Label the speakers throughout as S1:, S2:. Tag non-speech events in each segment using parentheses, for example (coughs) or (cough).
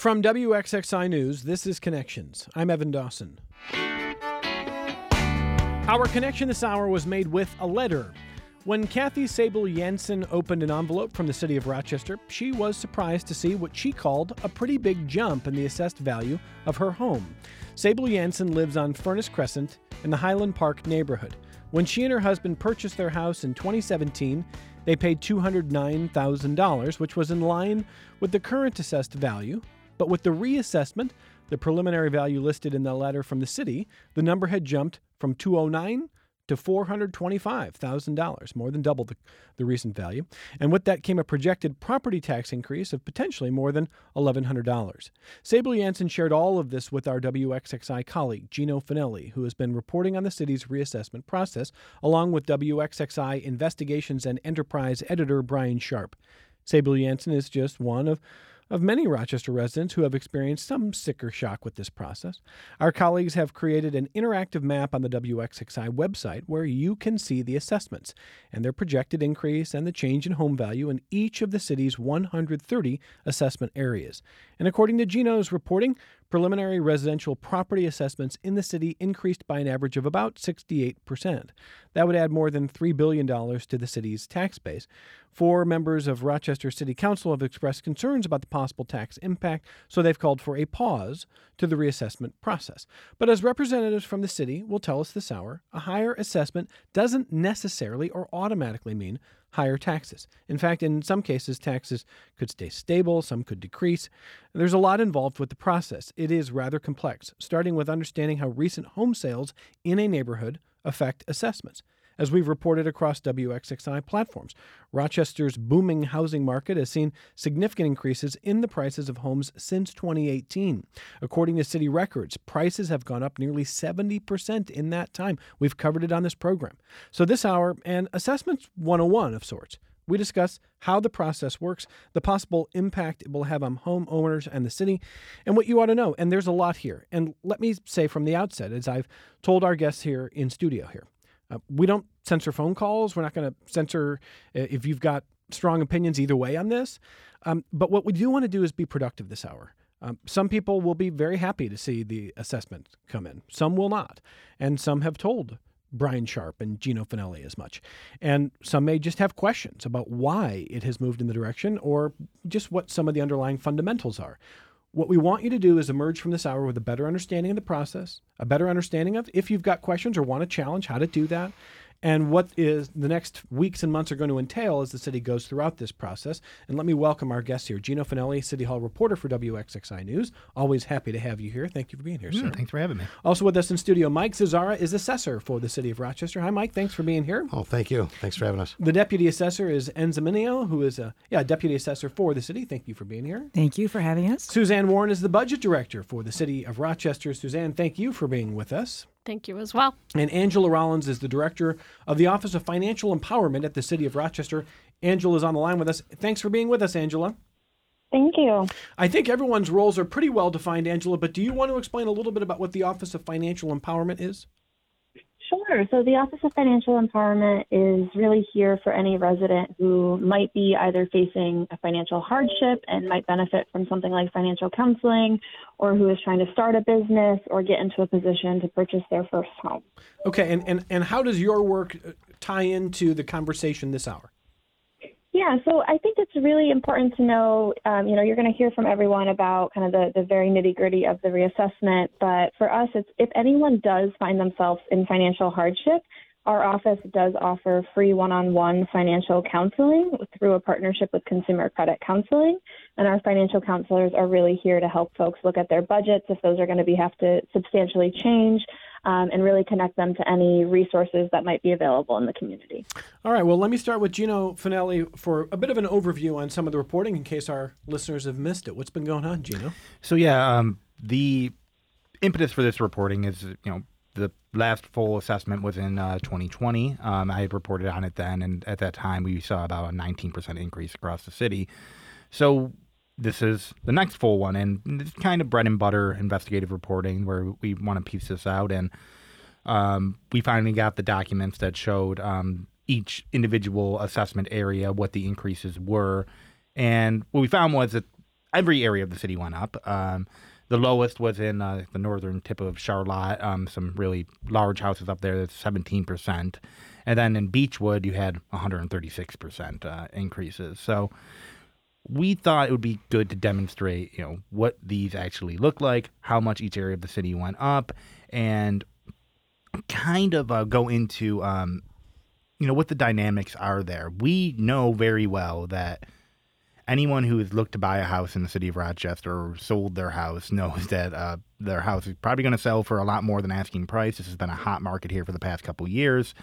S1: From WXXI News, this is Connections. I'm Evan Dawson. Our connection this hour was made with a letter. When Kathy Sable Jansen opened an envelope from the city of Rochester, she was surprised to see what she called a pretty big jump in the assessed value of her home. Sable Jansen lives on Furnace Crescent in the Highland Park neighborhood. When she and her husband purchased their house in 2017, they paid $209,000, which was in line with the current assessed value. But with the reassessment, the preliminary value listed in the letter from the city, the number had jumped from 209 to $425,000, more than double the, the recent value. And with that came a projected property tax increase of potentially more than $1,100. Sable Jansen shared all of this with our WXXI colleague, Gino Finelli, who has been reporting on the city's reassessment process, along with WXXI investigations and enterprise editor Brian Sharp. Sable Jansen is just one of of many Rochester residents who have experienced some sticker shock with this process. Our colleagues have created an interactive map on the WXXI website where you can see the assessments and their projected increase and the change in home value in each of the city's 130 assessment areas. And according to Gino's reporting, preliminary residential property assessments in the city increased by an average of about 68%. That would add more than $3 billion to the city's tax base. Four members of Rochester City Council have expressed concerns about the possible tax impact, so they've called for a pause to the reassessment process. But as representatives from the city will tell us this hour, a higher assessment doesn't necessarily or automatically mean higher taxes. In fact, in some cases, taxes could stay stable, some could decrease. There's a lot involved with the process. It is rather complex, starting with understanding how recent home sales in a neighborhood affect assessments as we've reported across WXXI platforms. Rochester's booming housing market has seen significant increases in the prices of homes since 2018. According to city records, prices have gone up nearly 70% in that time. We've covered it on this program. So, this hour, and Assessments 101 of sorts. We discuss how the process works, the possible impact it will have on homeowners and the city, and what you ought to know. And there's a lot here. And let me say from the outset, as I've told our guests here in studio here, uh, we don't censor phone calls. We're not going to censor uh, if you've got strong opinions either way on this. Um, but what we do want to do is be productive this hour. Um, some people will be very happy to see the assessment come in. Some will not. And some have told Brian Sharp and Gino Finelli as much. And some may just have questions about why it has moved in the direction or just what some of the underlying fundamentals are. What we want you to do is emerge from this hour with a better understanding of the process, a better understanding of if you've got questions or want to challenge how to do that, and what is the next weeks and months are going to entail as the city goes throughout this process. And let me welcome our guests here, Gino Finelli, City Hall reporter for WXXI News. Always happy to have you here. Thank you for being here, sir.
S2: Mm, thanks for having me.
S1: Also with us in studio, Mike Zazzara is assessor for the city of Rochester. Hi, Mike. Thanks for being here.
S3: Oh, thank you. Thanks for having us.
S1: The deputy assessor is Enza Mineo, who is a yeah deputy assessor for the city. Thank you for being here.
S4: Thank you for having us.
S1: Suzanne Warren is the budget director for the city of Rochester. Suzanne, thank you for being with us.
S5: Thank you as well.
S1: And Angela Rollins is the director of the Office of Financial Empowerment at the City of Rochester. Angela is on the line with us. Thanks for being with us, Angela.
S6: Thank you.
S1: I think everyone's roles are pretty well defined, Angela, but do you want to explain a little bit about what the Office of Financial Empowerment is?
S6: Sure. So the Office of Financial Empowerment is really here for any resident who might be either facing a financial hardship and might benefit from something like financial counseling, or who is trying to start a business or get into a position to purchase their first home.
S1: Okay, and, and, and how does your work uh, tie into the conversation this hour?
S6: Yeah, so I think it's really important to know, um, you know, you're going to hear from everyone about kind of the, the very nitty gritty of the reassessment. But for us, it's if anyone does find themselves in financial hardship, our office does offer free one on one financial counseling through a partnership with Consumer Credit Counseling. And our financial counselors are really here to help folks look at their budgets if those are going to be have to substantially change um, and really connect them to any resources that might be available in the community.
S1: All right. Well, let me start with Gino Finelli for a bit of an overview on some of the reporting in case our listeners have missed it. What's been going on, Gino?
S2: So yeah, um, the impetus for this reporting is you know the last full assessment was in uh, 2020. Um, I had reported on it then, and at that time we saw about a 19% increase across the city. So this is the next full one, and it's kind of bread and butter investigative reporting where we want to piece this out. And um, we finally got the documents that showed um, each individual assessment area what the increases were. And what we found was that every area of the city went up. Um, the lowest was in uh, the northern tip of Charlotte. Um, some really large houses up there. That's seventeen percent, and then in Beechwood you had one hundred and thirty six percent uh, increases. So we thought it would be good to demonstrate, you know, what these actually look like, how much each area of the city went up, and kind of uh, go into, um, you know, what the dynamics are there. We know very well that anyone who has looked to buy a house in the city of Rochester or sold their house knows (laughs) that uh, their house is probably going to sell for a lot more than asking price. This has been a hot market here for the past couple years.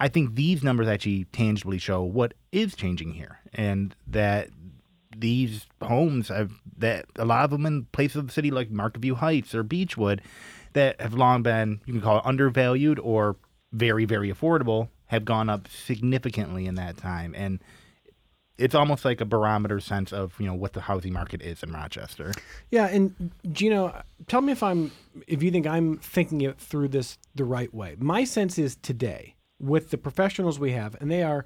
S2: I think these numbers actually tangibly show what is changing here, and that these homes have that a lot of them in places of the city like Market Heights or Beechwood that have long been you can call it undervalued or very very affordable have gone up significantly in that time and it's almost like a barometer sense of you know what the housing market is in Rochester.
S1: Yeah, and Gino, tell me if I'm if you think I'm thinking it through this the right way. My sense is today with the professionals we have, and they are,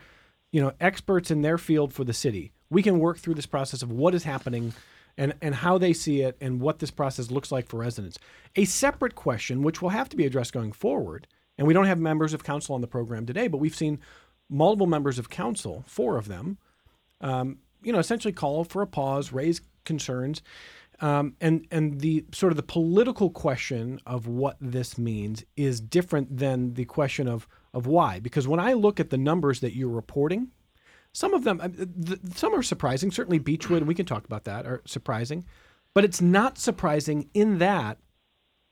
S1: you know, experts in their field for the city. We can work through this process of what is happening and, and how they see it and what this process looks like for residents. A separate question, which will have to be addressed going forward, and we don't have members of council on the program today, but we've seen multiple members of council, four of them, um, you know, essentially call for a pause, raise concerns, um, and and the sort of the political question of what this means is different than the question of of why. Because when I look at the numbers that you're reporting, some of them, uh, some are surprising. Certainly, Beechwood, we can talk about that, are surprising, but it's not surprising in that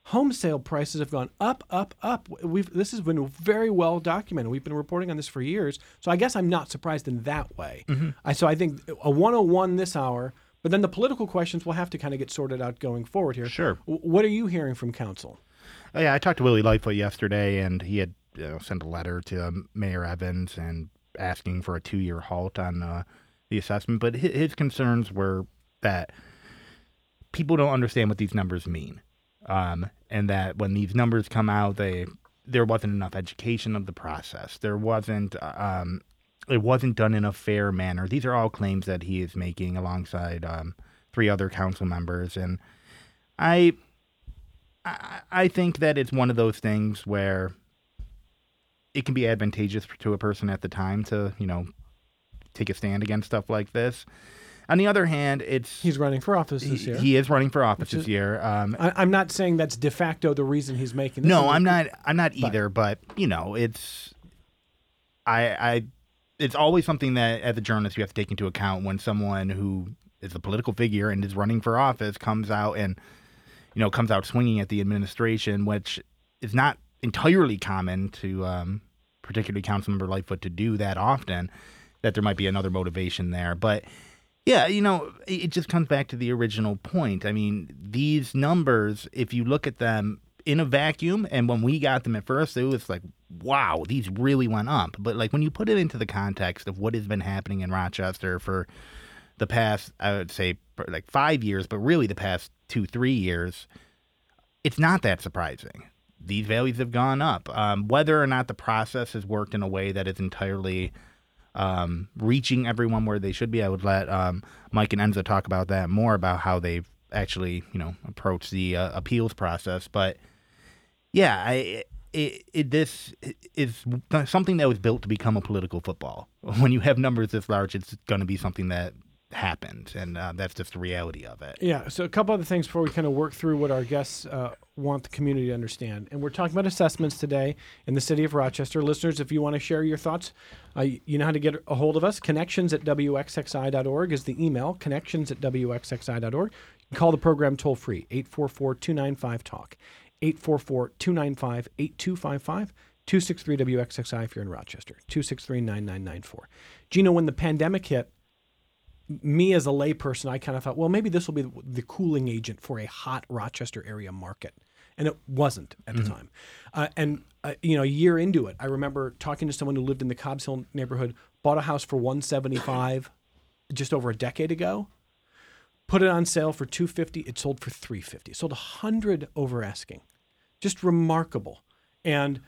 S1: home sale prices have gone up, up, up. We've this has been very well documented. We've been reporting on this for years, so I guess I'm not surprised in that way. Mm-hmm. I, so I think a 101 this hour, but then the political questions will have to kind of get sorted out going forward here.
S2: Sure.
S1: What are you hearing from council?
S2: Oh, yeah, I talked to Willie Lightfoot yesterday, and he had you know, a letter to um, Mayor Evans and asking for a two-year halt on uh, the assessment. But his, his concerns were that people don't understand what these numbers mean um, and that when these numbers come out, they there wasn't enough education of the process. There wasn't um, it wasn't done in a fair manner. These are all claims that he is making alongside um, three other council members, and I I think that it's one of those things where it can be advantageous to a person at the time to you know take a stand against stuff like this. On the other hand, it's
S1: he's running for office this year.
S2: He is running for office is, this year.
S1: Um, I, am not saying that's de facto the reason he's making. This
S2: no, I'm not. I'm not either. But, but you know, it's I, I, it's always something that as a journalist you have to take into account when someone who is a political figure and is running for office comes out and you know comes out swinging at the administration, which is not entirely common to um, particularly Councilmember Lightfoot to do that often. That there might be another motivation there, but yeah, you know, it just comes back to the original point. I mean, these numbers, if you look at them in a vacuum, and when we got them at first, it was like, wow, these really went up. But like when you put it into the context of what has been happening in Rochester for the past, I would say, like five years, but really the past two, three years, it's not that surprising. These values have gone up. Um, whether or not the process has worked in a way that is entirely um, reaching everyone where they should be. I would let um, Mike and Enza talk about that more about how they've actually, you know, approached the uh, appeals process. But yeah, I, it, it, this is something that was built to become a political football. (laughs) When you have numbers this large, it's going to be something that happened, and uh, that's just the reality of it.
S1: Yeah. So a couple other things before we kind of work through what our guests uh, want the community to understand, and we're talking about assessments today in the city of Rochester. Listeners, if you want to share your thoughts, uh, you know how to get a hold of us. Connections at wxxi.org is the email. Connections at wxxi.org. You can call the program toll free 844-295 844 295 8255. 263 WXXI if you're in Rochester, 263 9994. Gino, when the pandemic hit, me as a layperson, I kind of thought, well, maybe this will be the cooling agent for a hot Rochester area market. And it wasn't at the mm-hmm. time. Uh, and, uh, you know, a year into it, I remember talking to someone who lived in the Cobbs Hill neighborhood, bought a house for 175 (coughs) just over a decade ago, put it on sale for 250 it sold for 350 it sold 100 over asking just remarkable and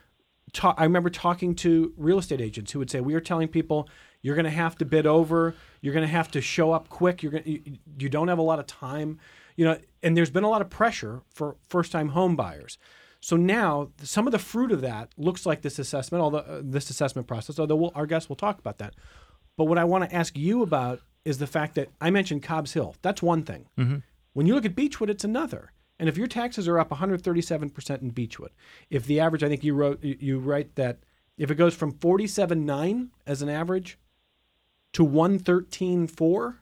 S1: ta- i remember talking to real estate agents who would say we are telling people You're going to have to bid over. You're going to have to show up quick. You're going you, you don't have a lot of time, you know. And there's been a lot of pressure for first-time home buyers. So now some of the fruit of that looks like this assessment, although uh, this assessment process. Although we'll, our guests will talk about that. But what I want to ask you about is the fact that I mentioned Cobb's Hill. That's one thing. When you look at Beechwood, it's another. And if your taxes are up 137% in Beechwood, if the average, I think you wrote, you- you write that if it goes from 47.9 as an average to 113.4,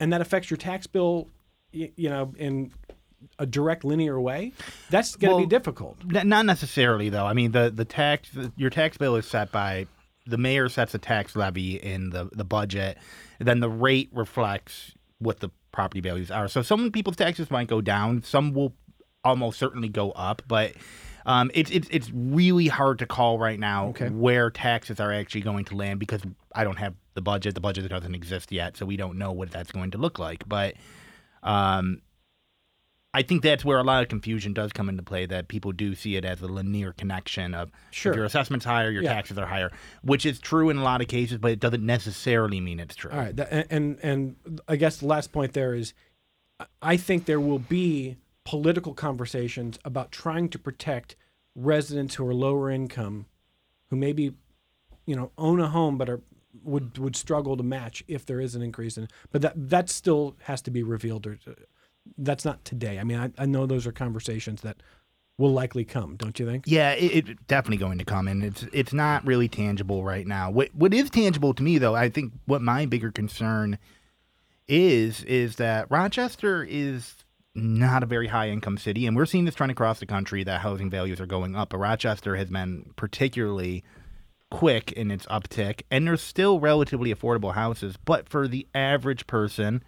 S1: and that affects your tax bill, you know, in a direct linear way, that's going to
S2: Well,
S1: be difficult.
S2: N- Not necessarily, though. I mean, the the tax your tax bill is set by the mayor sets a tax levy in the the budget, then the rate reflects what the property values are. So some people's taxes might go down, some will almost certainly go up, but. Um, it's it's it's really hard to call right now
S1: Okay.
S2: where taxes are actually going to land because I don't have the budget. The budget doesn't exist yet, so we don't know what that's going to look like. But um, I think that's where a lot of confusion does come into play. That people do see it as a linear connection of
S1: Sure.
S2: if your assessment's higher, your
S1: Yeah.
S2: taxes are higher, which is true in a lot of cases, but it doesn't necessarily mean it's true.
S1: All right, that, and and I guess the last point there is, I think there will be political conversations about trying to protect residents who are lower income, who maybe, you know, own a home but are would would struggle to match if there is an increase in. But that that still has to be revealed. Or that's not today. I mean, I, I know those are conversations that will likely come. Don't you think?
S2: Yeah, it, it definitely going to come, and it's it's not really tangible right now. What what is tangible to me, though, I think what my bigger concern is is that Rochester is not a very high income city, and we're seeing this trend across the country that housing values are going up. But Rochester has been particularly quick in its uptick, and there's still relatively affordable houses. But for the average person,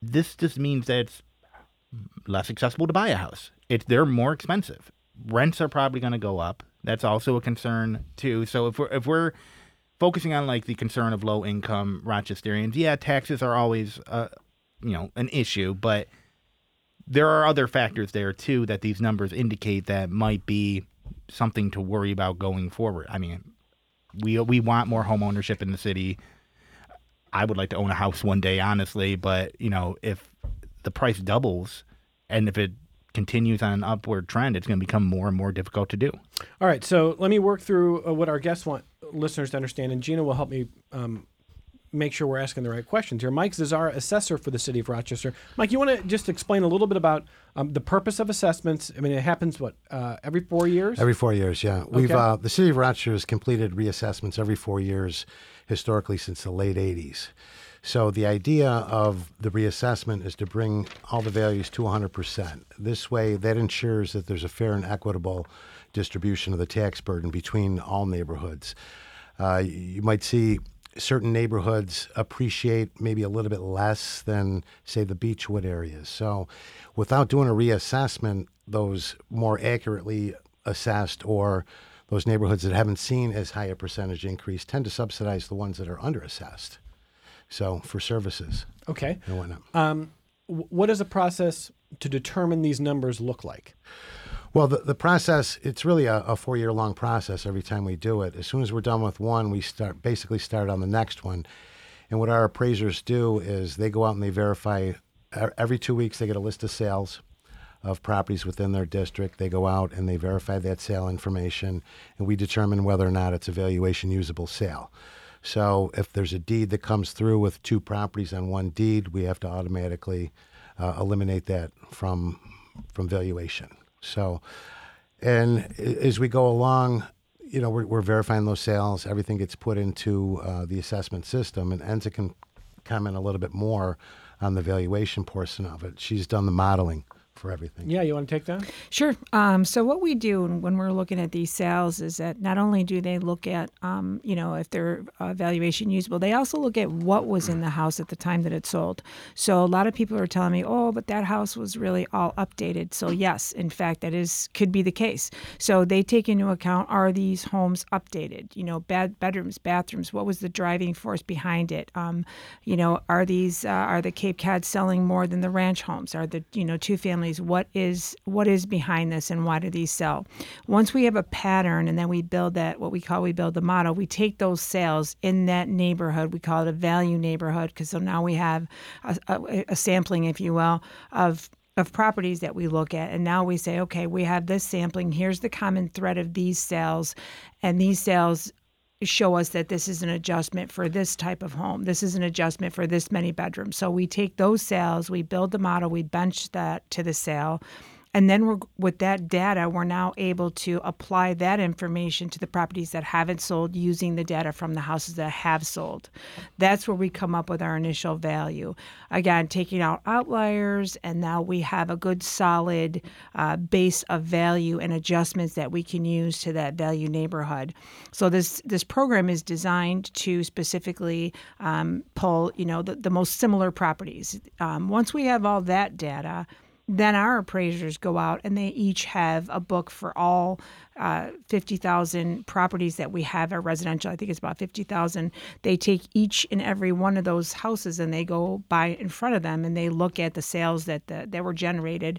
S2: this just means that it's less accessible to buy a house. It's they're more expensive. Rents are probably going to go up. That's also a concern too. So if we're if we're focusing on like the concern of low income Rochesterians, yeah, taxes are always uh, you know an issue, but there are other factors there too that these numbers indicate that might be something to worry about going forward. I mean, we we want more home ownership in the city. I would like to own a house one day, honestly, but you know, if the price doubles and if it continues on an upward trend, it's going to become more and more difficult to do.
S1: All right, so let me work through uh, what our guests want listeners to understand, and Gina will help me um, make sure we're asking the right questions here. Mike Zazzara, assessor for the city of Rochester. Mike, you want to just explain a little bit about um, the purpose of assessments? I mean, it happens what uh, every four years.
S3: Every four years, yeah. We've
S1: Okay.
S3: uh, the city of Rochester has completed reassessments every four years historically since the late '80s. So the idea of the reassessment is to bring all the values to 100%. This way, that ensures that there's a fair and equitable distribution of the tax burden between all neighborhoods. Uh, you might see certain neighborhoods appreciate maybe a little bit less than, say, the Beechwood areas. So, without doing a reassessment, those more accurately assessed or those neighborhoods that haven't seen as high a percentage increase tend to subsidize the ones that are underassessed. So, for services
S1: Okay.
S3: and whatnot.
S1: Um, what does the process to determine these numbers look like?
S3: Well, the, the process, it's really a, a four year long process every time we do it. As soon as we're done with one, we start basically start on the next one. And what our appraisers do is they go out and they verify every two weeks, they get a list of sales of properties within their district. They go out and they verify that sale information, and we determine whether or not it's a valuation usable sale. So if there's a deed that comes through with two properties on one deed, we have to automatically uh, eliminate that from from valuation. So, and as we go along, you know, we're, we're verifying those sales. Everything gets put into uh, the assessment system, and Enza can comment a little bit more on the valuation portion of it. She's done the modeling for everything.
S1: Yeah, you want to take that?
S4: Sure. Um, so what we do when we're looking at these sales is that not only do they look at, um, you know, if they're uh, valuation usable, they also look at what was in the house at the time that it sold. So a lot of people are telling me, oh, but that house was really all updated. So yes, in fact, that is could be the case. So they take into account are these homes updated? You know, bed bedrooms, bathrooms. What was the driving force behind it? Um, you know, are these uh, are the Cape Cod selling more than the ranch homes? Are the you know two family anomalies. What is what is behind this, and why do these sell? Once we have a pattern, and then we build that what we call we build the model. We take those sales in that neighborhood. We call it a value neighborhood because so now we have a, a, a sampling, if you will, of of properties that we look at. And now we say, okay, we have this sampling. Here's the common thread of these sales. And these sales show us that this is an adjustment for this type of home. This is an adjustment for this many bedrooms. So we take those sales, we build the model, we bench that to the sale, and then we're, with that data, we're now able to apply that information to the properties that haven't sold using the data from the houses that have sold. That's where we come up with our initial value. Again, taking out outliers, and now we have a good solid uh, base of value and adjustments that we can use to that value neighborhood. So this this program is designed to specifically um, pull, you know, the, the most similar properties. Um, once we have all that data then our appraisers go out and they each have a book for all uh, 50,000 properties that we have at residential. I think it's about 50,000. They take each and every one of those houses and they go by in front of them and they look at the sales that the, that were generated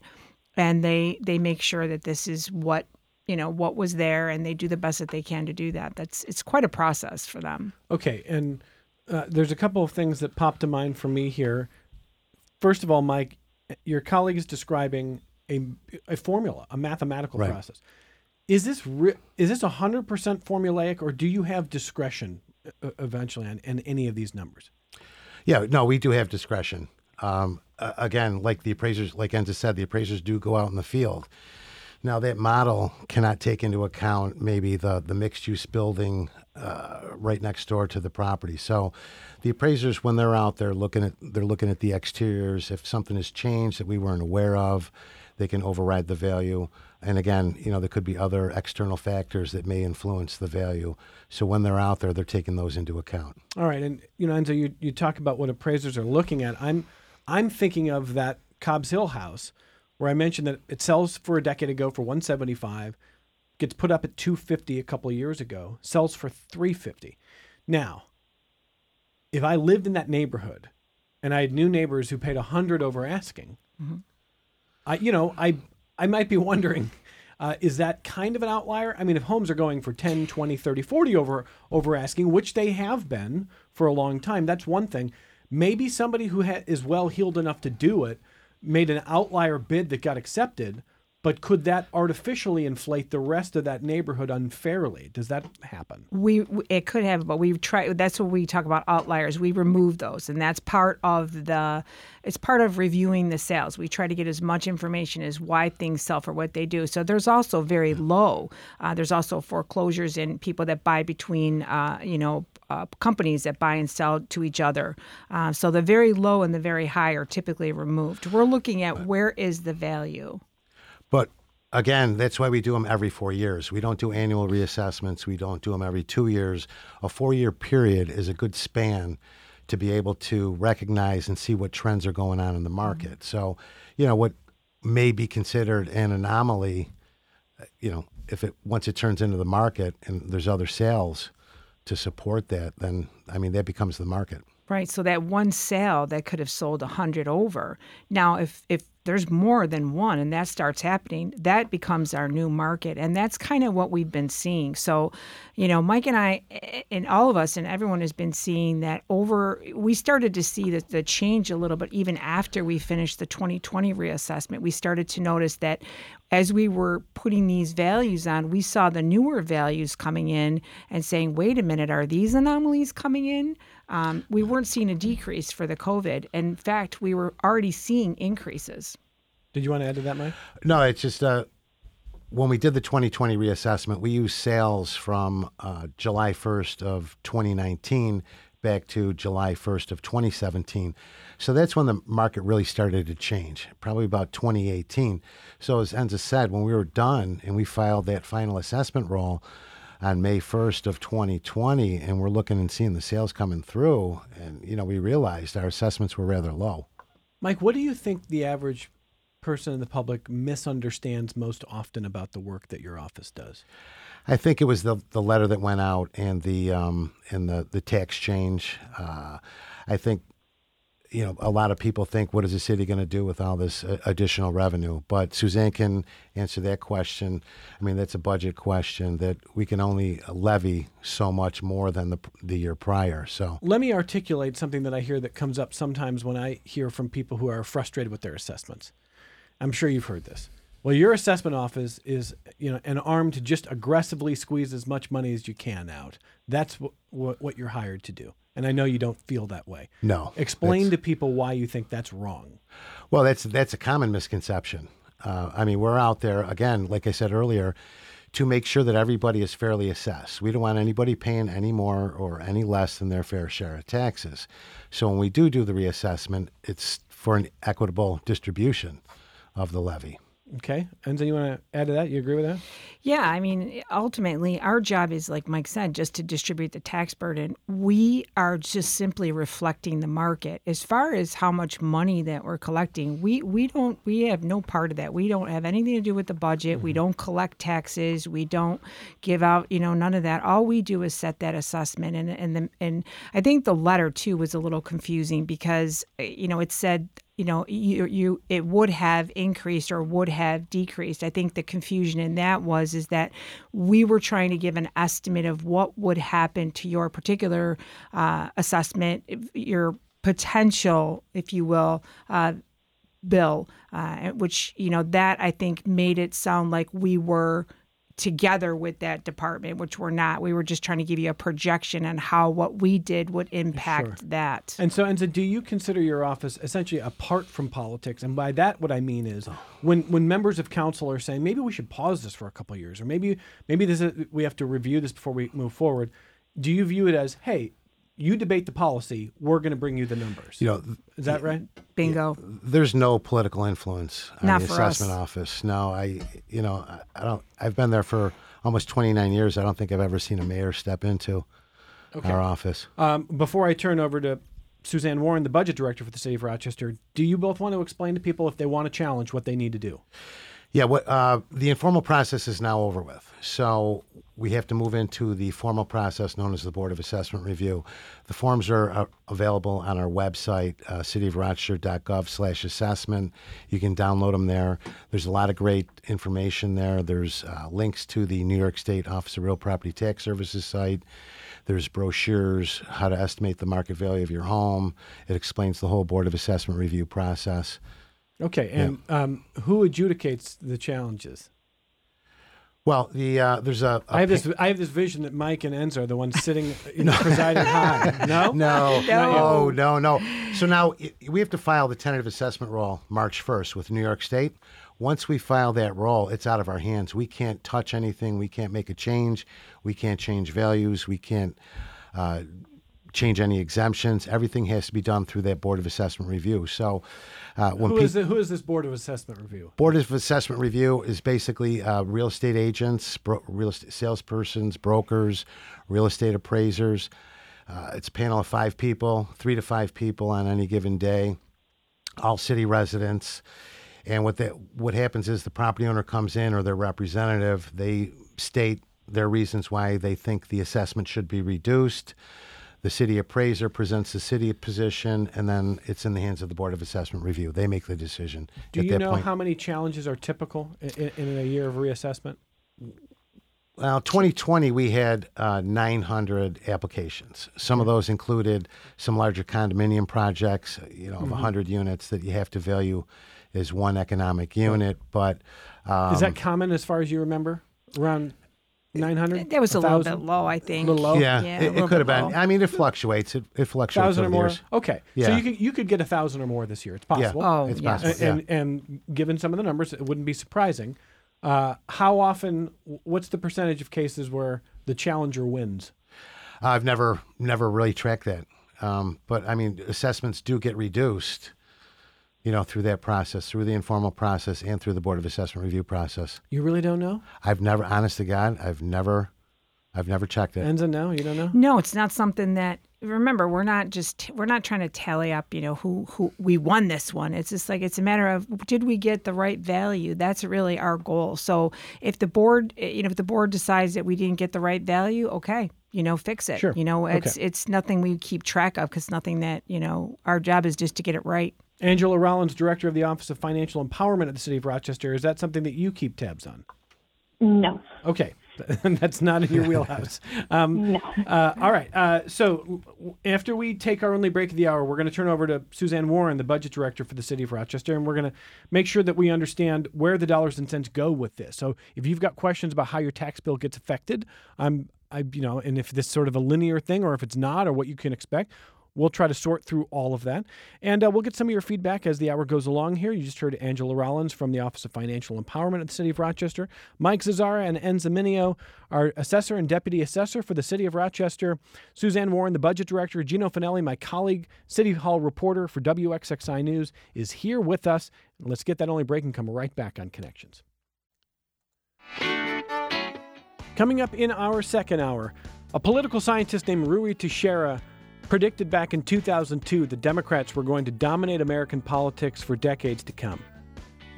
S4: and they they make sure that this is what you know what was there and they do the best that they can to do that. That's it's quite a process for them.
S1: Okay, and uh, there's a couple of things that pop to mind for me here. First of all, Mike, your colleague is describing a, a formula, a mathematical
S3: Right.
S1: process. Is this re- is this hundred percent formulaic, or do you have discretion uh, eventually on, on any of these numbers?
S3: Yeah, no, we do have discretion. Um, again, like the appraisers, like Enza said, the appraisers do go out in the field. Now, that model cannot take into account maybe the, the mixed use building uh, right next door to the property. So, the appraisers, when they're out there looking at, they're looking at the exteriors. If something has changed that we weren't aware of, they can override the value. And again, you know, there could be other external factors that may influence the value. So when they're out there, they're taking those into account.
S1: All right, and you know, Enzo, you, you talk about what appraisers are looking at. I'm I'm thinking of that Cobbs Hill house where I mentioned that it sells for a decade ago for 175, gets put up at 250 a couple of years ago, sells for 350. Now, if I lived in that neighborhood and I had new neighbors who paid 100 over asking, I you know, I I might be (laughs) wondering uh, is that kind of an outlier? I mean, if homes are going for 10, 20, 30, 40 over over asking, which they have been for a long time, that's one thing. Maybe somebody who ha- is well heeled enough to do it made an outlier bid that got accepted, but could that artificially inflate the rest of that neighborhood unfairly? Does that happen?
S4: we it could have but we've tried that's what we talk about outliers we remove those and that's part of the it's part of reviewing the sales we try to get as much information as why things sell for what they do so there's also very low uh, there's also foreclosures and people that buy between uh, you know uh, companies that buy and sell to each other. Uh, so the very low and the very high are typically removed. We're looking at where is the value.
S3: But again, that's why we do them every four years. We don't do annual reassessments. We don't do them every two years. A four year period is a good span to be able to recognize and see what trends are going on in the market. So, you know, what may be considered an anomaly, uh, you know, if it once it turns into the market and there's other sales to support that, then I mean that becomes the market.
S4: Right. So that one sale that could have sold a hundred over. Now, if if there's more than one and that starts happening, that becomes our new market, and that's kind of what we've been seeing. So, you know, Mike and I, and all of us, and everyone has been seeing that over. We started to see the, the change a little bit even after we finished the 2020 reassessment. We started to notice that as we were putting these values on, we saw the newer values coming in and saying, wait a minute, are these anomalies coming in? Um, we weren't seeing a decrease for the COVID. In fact, we were already seeing increases.
S1: Did you want to add to that, Mike?
S3: No, it's just uh, when we did the 2020 reassessment, we used sales from uh, July 1st of 2019 back to July 1st of 2017. So that's when the market really started to change, probably about 2018. So as Enza said, when we were done and we filed that final assessment roll on May 1st of 2020, and we're looking and seeing the sales coming through, and you know we realized our assessments were rather low.
S1: Mike, what do you think the average person in the public misunderstands most often about the work that your office does?
S3: I think it was the the letter that went out and the um, and the the tax change. Uh, I think you know, a lot of people think, what is the city going to do with all this uh, additional revenue? But Suzanne can answer that question. I mean, that's a budget question that we can only levy so much more than the the year prior. So
S1: Let me articulate something that I hear that comes up sometimes when I hear from people who are frustrated with their assessments. I'm sure you've heard this. Well, your assessment office is, you know, an arm to just aggressively squeeze as much money as you can out. That's what what, what you're hired to do. And I know you don't feel that way.
S3: no,
S1: Explain to people why you think that's wrong.
S3: Well, that's that's a common misconception. Uh, I mean, we're out there again, like I said earlier, to make sure that everybody is fairly assessed. We don't want anybody paying any more or any less than their fair share of taxes. So when we do do the reassessment, it's for an equitable distribution of the levy.
S1: Okay, Enzo, you want to add to that? You agree with that?
S4: Yeah, I mean, ultimately, our job is, like Mike said, just to distribute the tax burden. We are just simply reflecting the market. As far as how much money that we're collecting, we we don't we have no part of that. We don't have anything to do with the budget. We mm-hmm. don't collect taxes. We don't give out, you know, none of that. All we do is set that assessment, and and the, and I think the letter too was a little confusing because you know it said you know you you it would have increased or would have decreased. I think the confusion in that was is that we were trying to give an estimate of what would happen to your particular uh, assessment your potential if you will uh, bill uh, which you know that i think made it sound like we were together with that department which we're not we were just trying to give you a projection on how what we did would impact that
S1: And so, Enzo, do you consider your office essentially apart from politics? And by that, what I mean is, when when members of council are saying maybe we should pause this for a couple of years, or maybe maybe this is, we have to review this before we move forward. Do you view it as, hey, you debate the policy, we're going to bring you the numbers?
S3: You know,
S1: is that right?
S4: bingo
S3: there's no political influence on
S4: Not
S3: the assessment
S4: us.
S3: office. No, I, you know, I, I don't. I've been there for almost 29 years. I don't think I've ever seen a mayor step into our office.
S1: Um, before I turn over to Suzanne Warren, the budget director for the city of Rochester, do you both want to explain to people if they want to challenge what they need to do?
S3: Yeah, what uh, the informal process is now over with. So we have to move into the formal process known as the Board of Assessment Review. The forms are uh, available on our website, uh, cityofrochester.gov slash assessment. You can download them there. There's a lot of great information there. There's uh, links to the New York State Office of Real Property Tax Services site. There's brochures, how to estimate the market value of your home. It explains the whole Board of Assessment Review process.
S1: Okay, and um, who adjudicates the challenges?
S3: Well, the uh, there's a, a
S1: I have this. I have this vision that Mike and Enzo are the ones sitting, (laughs) you know, presiding high. No, (laughs)
S3: No,
S4: No.
S3: no, no, no. So now i- we have to file the tentative assessment roll March 1st with New York State. Once we file that roll, it's out of our hands. We can't touch anything. We can't make a change. We can't change values. We can't uh, change any exemptions. Everything has to be done through that Board of Assessment review. So uh, when
S1: Who is the, who is this board of assessment review?
S3: Board of Assessment Review is basically uh, real estate agents, bro- real estate salespersons, brokers, real estate appraisers. Uh, it's a panel of five people, three to five people on any given day, all city residents. And what that what happens is the property owner comes in or their representative. They state their reasons why they think the assessment should be reduced. The city appraiser presents the city position, and then it's in the hands of the Board of Assessment Review. They make the decision.
S1: Do you know
S3: point.
S1: how many challenges are typical in, in a year of reassessment?
S3: Well, 2020, we had uh, 900 applications. Some of those included some larger condominium projects, you know, of 100 units that you have to value as one economic unit. But um,
S1: Is that common as far as you remember? Around nine hundred.
S4: that was a little bit low i think A
S1: little low?
S3: yeah,
S4: Yeah,
S3: it, it could have been.
S4: low.
S3: I mean, it fluctuates. It, it fluctuates
S1: Thousand or
S3: over the
S1: more.
S3: years.
S1: Okay, Yeah. so
S3: Yeah.
S1: you could you could get a thousand or more this year. It's
S3: Yeah,
S1: possible.
S4: Oh,
S3: it's
S4: yes.
S3: possible.
S1: and, and and given some of the numbers, it wouldn't be surprising. Uh, how often? What's the percentage of cases where the challenger wins?
S3: I've never, never really tracked that. Um, but I mean, assessments do get reduced, you know, through that process, through the informal process, and through the Board of Assessment Review process.
S1: You really don't know?
S3: I've never, honest to God, I've never, I've never checked it.
S1: Enza, no, you don't know.
S4: No, it's not something that remember we're not just we're not trying to tally up you know who who we won this one it's just like it's a matter of did we get the right value that's really our goal so if the board eh, you know if the board decides that we didn't get the right value okay you know fix it
S1: Sure.
S4: you know it's
S1: Okay.
S4: it's nothing we keep track of because nothing that you know our job is just to get it right
S1: Angela Rollins, director of the Office of Financial Empowerment at the City of Rochester. Is that something that you keep tabs on?
S6: No.
S1: Okay, (laughs) that's not in your wheelhouse. (laughs) Um,
S6: No.
S1: uh, all right. Uh, so after we take our only break of the hour, we're going to turn over to Suzanne Warren, the budget director for the city of Rochester, and we're going to make sure that we understand where the dollars and cents go with this. So if you've got questions about how your tax bill gets affected, I'm, I, you know, and if this is sort of a linear thing or if it's not or what you can expect. We'll try to sort through all of that. And uh, we'll get some of your feedback as the hour goes along here. You just heard Angela Rollins from the Office of Financial Empowerment at the City of Rochester, Mike Zazzara and Enza Mineo, our assessor and deputy assessor for the City of Rochester, Suzanne Warren, the budget director, Gino Finelli, my colleague, City Hall reporter for WXXI News, is here with us. Let's get that only break and come right back on Connections. Coming up in our second hour, a political scientist named Ruy Teixeira predicted back in 2002 the Democrats were going to dominate American politics for decades to come.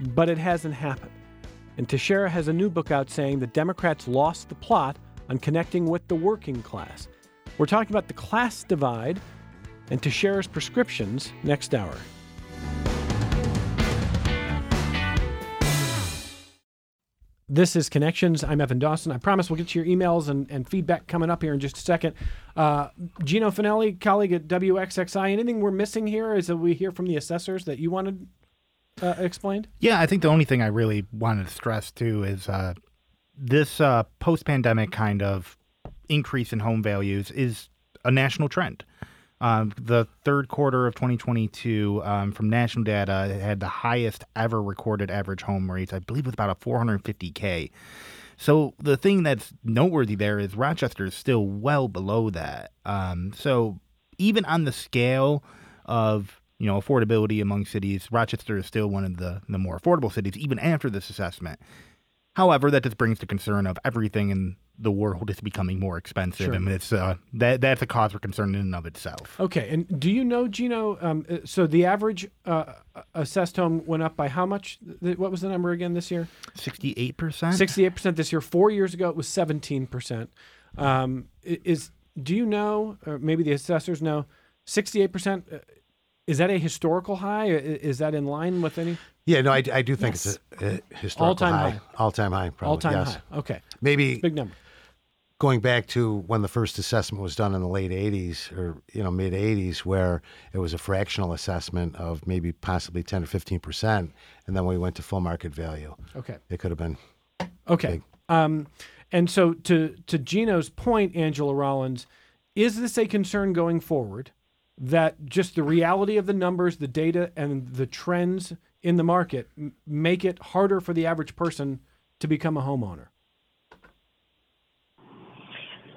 S1: But it hasn't happened. And Teixeira has a new book out saying the Democrats lost the plot on connecting with the working class. We're talking about the class divide and Teixeira's prescriptions next hour. This is Connections. I'm Evan Dawson. I promise we'll get to your emails and, and feedback coming up here in just a second. Uh, Gino Finelli, colleague at WXXI, anything we're missing here is that we hear from the assessors that you wanted uh, explained?
S2: Yeah, I think the only thing I really wanted to stress too is uh, this uh, post-pandemic kind of increase in home values is a national trend. Um, the third quarter of 2022, um, from national data, had the highest ever recorded average home rates. I believe it was about a 450k. So the thing that's noteworthy there is Rochester is still well below that. Um, so even on the scale of you know affordability among cities, Rochester is still one of the the more affordable cities even after this assessment. However, that just brings the concern of everything in the world is becoming more expensive,
S1: Sure.
S2: and it's uh, that that's a cause for concern in and of itself.
S1: Okay, and do you know, Gino? Um, uh, so the average uh, assessed home went up by how much? What was the number again this year?
S2: Sixty-eight percent.
S1: Sixty-eight percent this year. Four years ago, it was seventeen percent. Um, is do you know, or maybe the assessors know, sixty-eight percent? Is that a historical high? Is that in line with any
S3: Yeah, no, I, I do think
S4: Yes.
S3: it's a, a historical
S1: All-time
S3: high.
S1: high.
S3: All-time high, probably.
S1: all-time
S3: yes.
S1: high? Okay,
S3: Maybe
S1: big number.
S3: going back to when the first assessment was done in the late 80s or you know mid 80s where it was a fractional assessment of maybe possibly 10 or 15 percent and then we went to full market value
S1: Okay.
S3: it could have been
S1: Okay. Um, and so to to Gino's point, Angela Rollins, is this a concern going forward that just the reality of the numbers, the data, and the trends in the market make it harder for the average person to become a homeowner?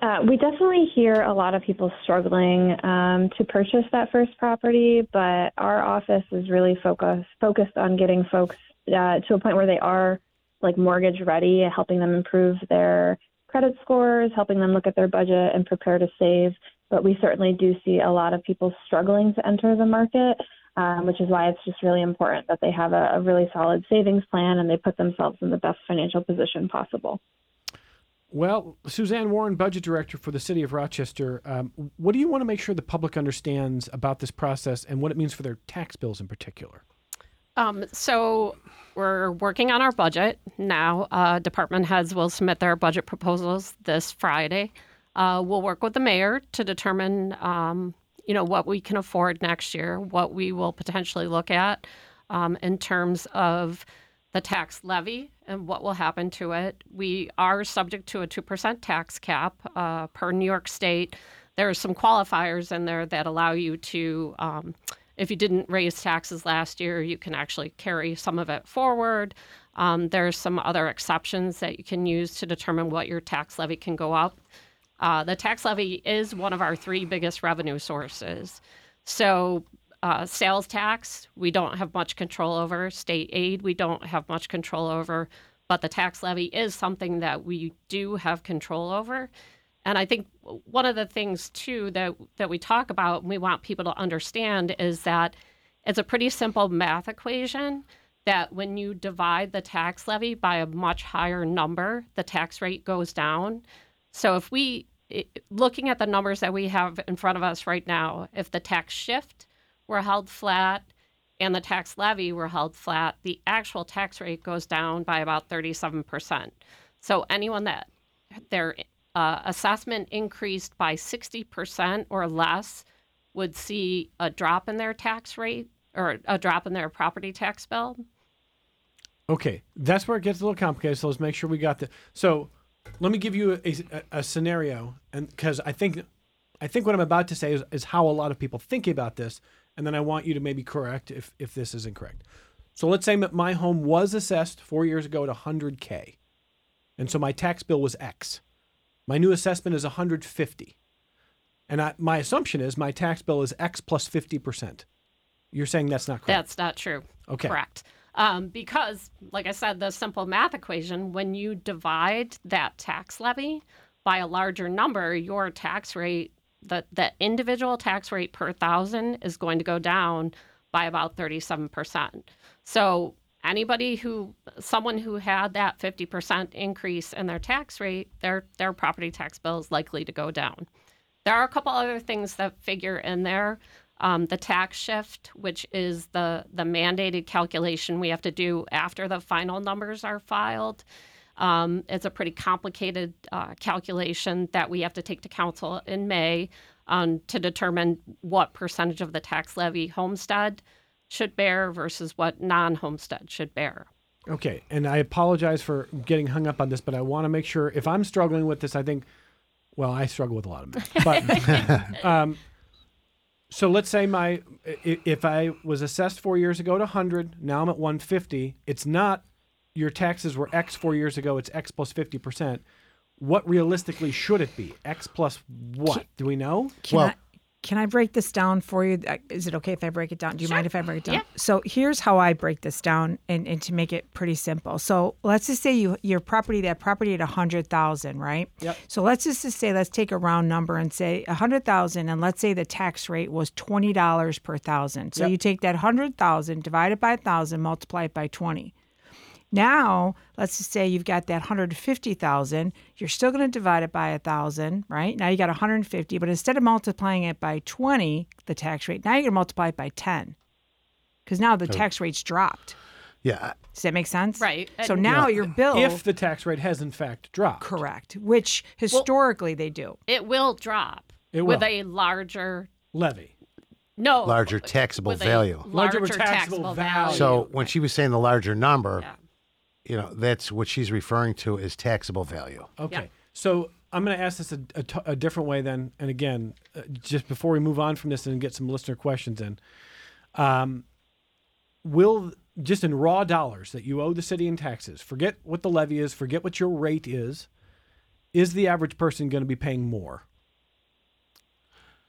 S6: Uh, we definitely hear a lot of people struggling um, to purchase that first property, but our office is really focused focused on getting folks uh, to a point where they are like mortgage ready, helping them improve their credit scores, helping them look at their budget and prepare to save. But we certainly do see a lot of people struggling to enter the market, um, which is why it's just really important that they have a, a really solid savings plan and they put themselves in the best financial position possible.
S1: Well, Suzanne Warren, budget director for the city of Rochester, um, what do you want to make sure the public understands about this process and what it means for their tax bills in particular?
S5: Um, so we're working on our budget now. Uh, department heads will submit their budget proposals this Friday. Uh, we'll work with the mayor to determine, um, you know, what we can afford next year, what we will potentially look at um, in terms of the tax levy and what will happen to it. We are subject to a 2% tax cap uh, per New York State. There are some qualifiers in there that allow you to, um, if you didn't raise taxes last year, you can actually carry some of it forward. Um, are some other exceptions that you can use to determine what your tax levy can go up. Uh, the tax levy is one of our three biggest revenue sources. So, uh, sales tax, we don't have much control over. State aid, we don't have much control over. But the tax levy is something that we do have control over. And I think one of the things too that that we talk about and we want people to understand is that it's a pretty simple math equation that when you divide the tax levy by a much higher number, the tax rate goes down. So if we looking at the numbers that we have in front of us right now, if the tax shift were held flat and the tax levy were held flat, the actual tax rate goes down by about 37%. So anyone that their uh, assessment increased by 60% or less would see a drop in their tax rate or a drop in their property tax bill.
S1: Okay, that's where it gets a little complicated. So let's make sure we got the. So let me give you a, a, a scenario, and because I think, I think what I'm about to say is, is how a lot of people think about this, and then I want you to maybe correct if if this is incorrect. So let's say that my home was assessed four years ago at 100k, and so my tax bill was X. My new assessment is 150, and I, my assumption is my tax bill is X plus 50 percent. You're saying that's not correct.
S5: That's not true.
S1: Okay.
S5: Correct. Um, because, like I said, the simple math equation, when you divide that tax levy by a larger number, your tax rate, the, the individual tax rate per thousand is going to go down by about 37%. So anybody who, someone who had that 50% increase in their tax rate, their, their property tax bill is likely to go down. There are a couple other things that figure in there. Um, the tax shift, which is the the mandated calculation we have to do after the final numbers are filed. Um, it's a pretty complicated uh, calculation that we have to take to council in May um, to determine what percentage of the tax levy homestead should bear versus what non-homestead should bear.
S1: Okay, and I apologize for getting hung up on this, but I want to make sure if I'm struggling with this, I think, well, I struggle with a lot of math, but (laughs) um, so let's say my if I was assessed four years ago to 100, now I'm at 150. It's not your taxes were X four years ago. It's X plus 50 percent. What realistically should it be? X plus what? Do we know?
S4: Can
S3: Well-
S4: I, can I break this down for you? Uh, Is it okay if I break it down? Do you mind if I break it down?
S5: Yeah.
S4: So here's how I break this down, and, and to make it pretty simple. So let's just say you your property that property at a hundred thousand, right?
S1: Yep.
S4: So let's just just say let's take a round number and say a hundred thousand, and let's say the tax rate was twenty dollars per thousand. So
S1: Yep.
S4: you take that hundred thousand, divide it by a thousand, multiply it by twenty. Now, let's just say you've got that 150,000, you're still going to divide it by a 1,000, right? Now you got 150, but instead of multiplying it by 20, the tax rate, now you're going to multiply it by 10. Cuz now the oh. tax rate's dropped.
S3: Yeah,
S4: Does that make sense?
S5: Right.
S4: So
S5: And-
S4: now your bill
S1: If the tax rate has in fact dropped,
S4: correct, which historically they do.
S5: It will drop
S1: It
S5: with a larger
S1: levy.
S5: no
S3: larger taxable value.
S1: Larger
S5: Larger,
S1: taxable
S5: taxable,
S1: value.
S5: value.
S3: So when she was saying the larger number,
S5: Yeah.
S3: You know, that's what she's referring to as taxable value.
S1: Okay.
S5: Yeah.
S1: So I'm going to ask this a, a t- a different way then. And again, uh, just before we move on from this and get some listener questions in, um, will just in raw dollars that you owe the city in taxes, forget what the levy is, forget what your rate is, is the average person going to be paying more?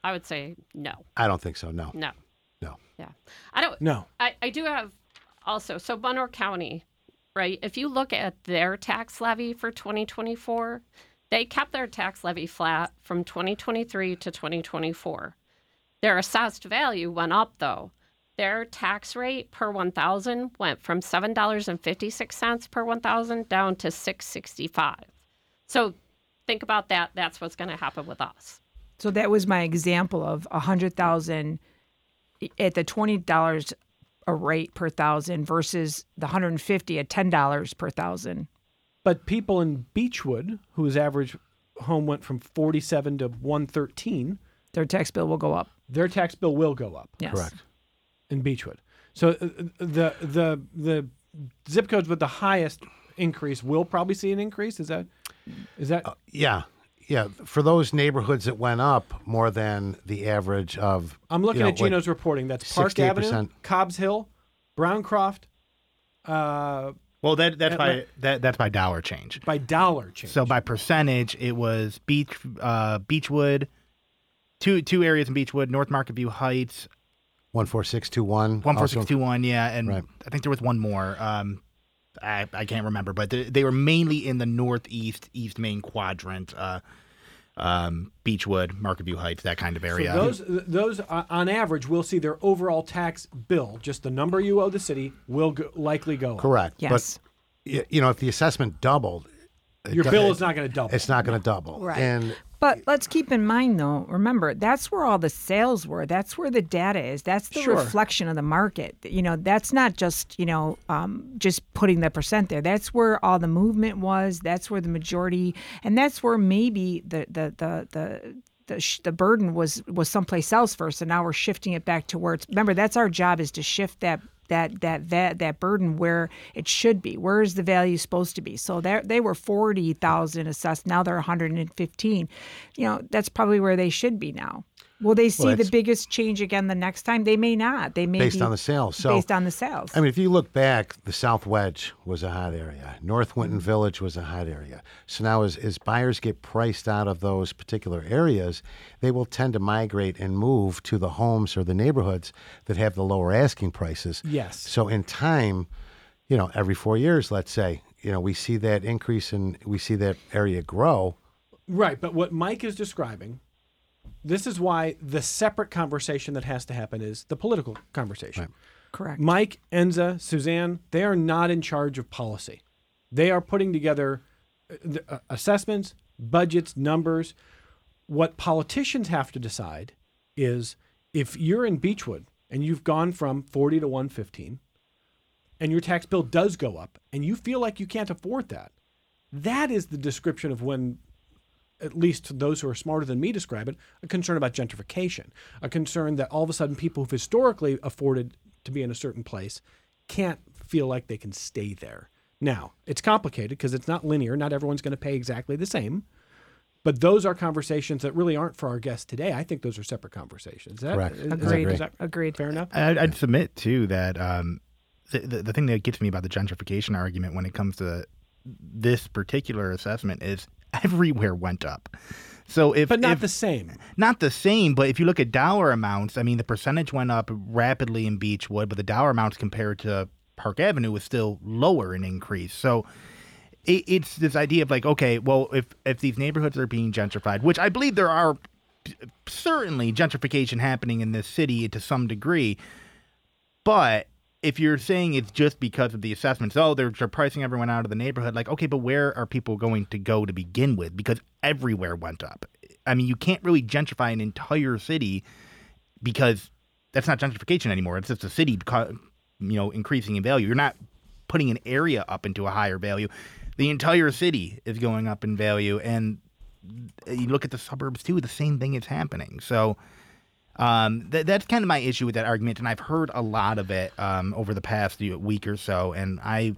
S5: I would say no,
S3: I don't think so. No,
S5: no,
S3: no.
S5: yeah. I don't.
S1: No.
S5: I, I do have also so Monroe County, right? If you look at their tax levy for 2024, they kept their tax levy flat from 2023 to 2024. Their assessed value went up though. Their tax rate per 1,000 went from seven dollars and fifty six cents per 1,000 down to 6.65. So think about that. That's what's going to happen with us.
S4: So that was my example of a 100,000 at the $20 a rate per thousand versus the 150 at $10 per thousand.
S1: But people in Beechwood, whose average home went from 47 to 113,
S4: Their tax bill will go up.
S1: their tax bill will go up.
S4: Yes.
S3: Correct.
S1: in Beechwood. So uh, the the the zip codes with the highest increase will probably see an increase. Is that is that
S3: Yeah, yeah. For those neighborhoods that went up more than the average of,
S1: I'm looking
S3: you know,
S1: at Gino's reporting. That's Park
S3: 68%.
S1: Avenue, Cobbs Hill, Browncroft, uh,
S2: Well, that that's by that that's by dollar change.
S1: by dollar change.
S2: So by percentage, it was Beach uh, Beechwood, two two areas in Beechwood, North Marketview Heights,
S3: one four six two one.
S2: one four six two one, yeah, and
S3: Right.
S2: I think there was one more. Um, I, I can't remember, but they, they were mainly in the northeast East Main quadrant. Uh, um, Beechwood, Marketview Heights, that kind of area.
S1: So those those uh, on average will see their overall tax bill, just the number you owe the city, will go, likely go up.
S3: Correct.
S4: Yes.
S3: But you know, if the assessment doubled,
S1: Your bill is not going to double.
S3: It's not going to double.
S4: Right.
S3: And
S4: But let's keep in mind, though, remember, that's where all the sales were. That's where the data is. That's the
S1: Sure.
S4: reflection of the market. You know, that's not just, you know, um, just putting the percent there. That's where all the movement was. That's where the majority, and that's where maybe the, the, the, the, the, sh- the burden was was someplace else first, and now we're shifting it back to where it's. Remember, that's our job is to shift that that that that that burden where it should be. Where is the value supposed to be? So there they were forty thousand assessed. Now they're one hundred and fifteen. You know that's probably where they should be now. Will they see the biggest change again the next time? They may not. They may
S3: based
S4: be
S3: on the sales. So
S4: based on the sales.
S3: I mean, if you look back, the South Wedge was a hot area. North Winton Village was a hot area. So now, as, as buyers get priced out of those particular areas, they will tend to migrate and move to the homes or the neighborhoods that have the lower asking prices.
S1: Yes.
S3: So in time, you know, every four years, let's say, you know, we see that increase and we see that area grow.
S1: Right, but what Mike is describing, this is why the separate conversation that has to happen is the political conversation.
S4: Correct.
S1: Mike, Enza, Suzanne, they are not in charge of policy. They are putting together uh, the, uh, assessments, budgets, numbers. What politicians have to decide is if you're in Beechwood and you've gone from 40 to 115 and your tax bill does go up and you feel like you can't afford that, that is the description of when at least those who are smarter than me describe it, a concern about gentrification, a concern that all of a sudden people who've historically afforded to be in a certain place can't feel like they can stay there. Now, it's complicated because it's not linear. Not everyone's going to pay exactly the same. But those are conversations that really aren't for our guests today. I think those are separate conversations. Is that,
S3: Correct.
S1: is- is
S4: Agreed.
S1: is that
S4: Agreed.
S1: fair enough?
S2: I- I'd submit too that um, the, the the thing that gets me about the gentrification argument when it comes to this particular assessment is (laughs) everywhere went up. So if
S1: But not
S2: if,
S1: the same.
S2: not the same, but if you look at dollar amounts, I mean the percentage went up rapidly in Beechwood, but the dollar amounts compared to Park Avenue was still lower in increase. So it, it's this idea of like, okay, well, if if these neighborhoods are being gentrified, which I believe there are certainly gentrification happening in this city to some degree, but if you're saying it's just because of the assessments, oh, they're, they're pricing everyone out of the neighborhood, like, okay, but where are people going to go to begin with? Because everywhere went up. I mean, you can't really gentrify an entire city because that's not gentrification anymore. It's just a city, you know, increasing in value. You're not putting an area up into a higher value. The entire city is going up in value, and you look at the suburbs too. The same thing is happening. So. Um, th- that's kind of my issue with that argument, and I've heard a lot of it um, over the past week or so, and I,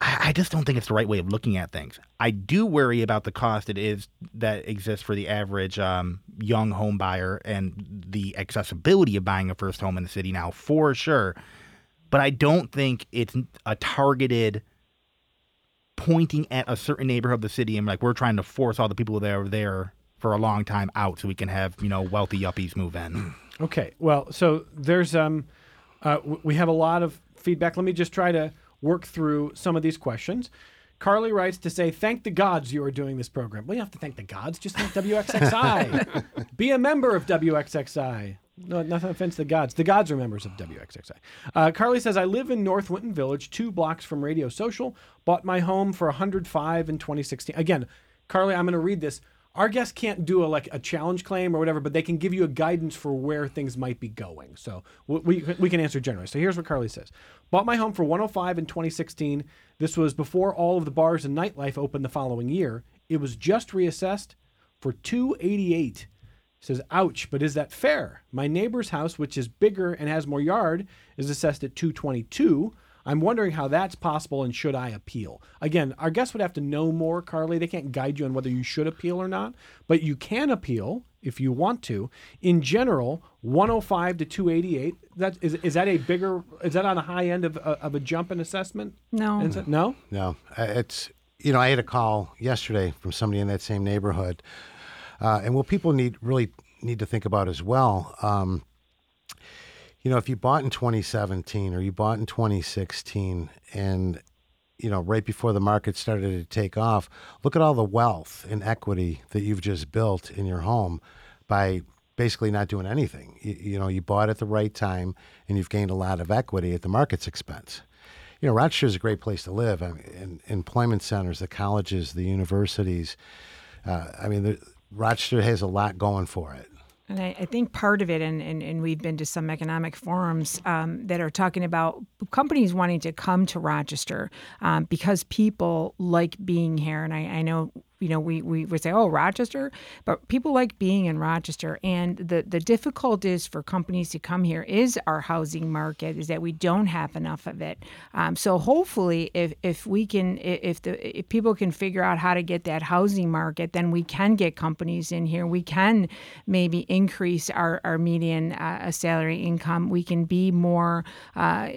S2: I just don't think it's the right way of looking at things. I do worry about the cost it is that exists for the average um, young home buyer and the accessibility of buying a first home in the city now, for sure. But I don't think it's a targeted pointing at a certain neighborhood of the city and like we're trying to force all the people that are there for a long time out so we can have you know wealthy yuppies move in. (clears throat)
S1: Okay. Well, so there's um, uh, w- we have a lot of feedback. Let me just try to work through some of these questions. Carly writes to say, "Thank the gods you are doing this program." Well, you have to thank the gods. Just thank WXXI. (laughs) Be a member of WXXI. No, nothing offense to the gods. The gods are members of WXXI. Uh, Carly says, "I live in North Winton Village, two blocks from Radio Social. Bought my home for 105 in 2016." Again, Carly, I'm going to read this. Our guests can't do a like a challenge claim or whatever, but they can give you a guidance for where things might be going. So we we, can answer generally. So here's what Carly says: Bought my home for 105 in 2016. This was before all of the bars and nightlife opened the following year. It was just reassessed for 288. Says, ouch, but is that fair? My neighbor's house, which is bigger and has more yard, is assessed at 222. I'm wondering how that's possible and should I appeal? Again, our guests would have to know more, Carly. They can't guide you on whether you should appeal or not, but you can appeal if you want to. In general, 105 to 288. That is is that a bigger is that on the high end of, of a jump in assessment?
S4: No.
S1: Is it- no?
S3: No, uh, it's you know I had a call yesterday from somebody in that same neighborhood, uh, and what people need really need to think about as well. Um, you know, if you bought in 2017 or you bought in 2016, and you know, right before the market started to take off, look at all the wealth and equity that you've just built in your home by basically not doing anything. You, you know, you bought at the right time and you've gained a lot of equity at the market's expense. You know, Rochester is a great place to live. I mean, employment centers, the colleges, the universities. Uh, I mean, the, Rochester has a lot going for it.
S4: And I, I, think part of it, and, and, and we've been to some economic forums um, that are talking about companies wanting to come to Rochester um, because people like being here. And I, I know you know, we, we would say, oh, Rochester, but people like being in Rochester. And the, the difficulties for companies to come here is our housing market, is that we don't have enough of it. Um, so hopefully, if, if we can, if the if people can figure out how to get that housing market, then we can get companies in here. We can maybe increase our, our median uh, salary income. We can be more uh,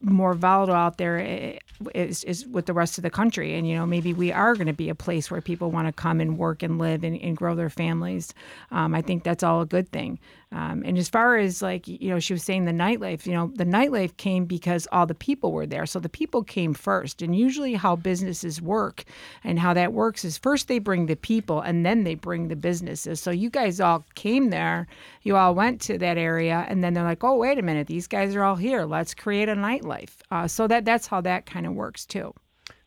S4: more volatile out there is, is with the rest of the country. And, you know, maybe we are going to be a place where people want to come and work and live and, and grow their families. Um, I think that's all a good thing. Um, and as far as like, you know, she was saying the nightlife, you know, the nightlife came because all the people were there. So the people came first. And usually how businesses work and how that works is first they bring the people and then they bring the businesses. So you guys all came there, you all went to that area, and then they're like, oh, wait a minute, these guys are all here. Let's create a nightlife. Uh, so that that's how that kind of works too.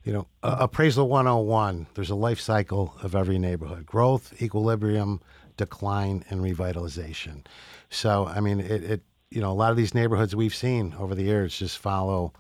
S3: You know, uh, appraisal 101, there's a life cycle of every neighborhood growth, equilibrium, decline and revitalization. So, I mean, it, it you know, a lot of these neighborhoods we've seen over the years just follow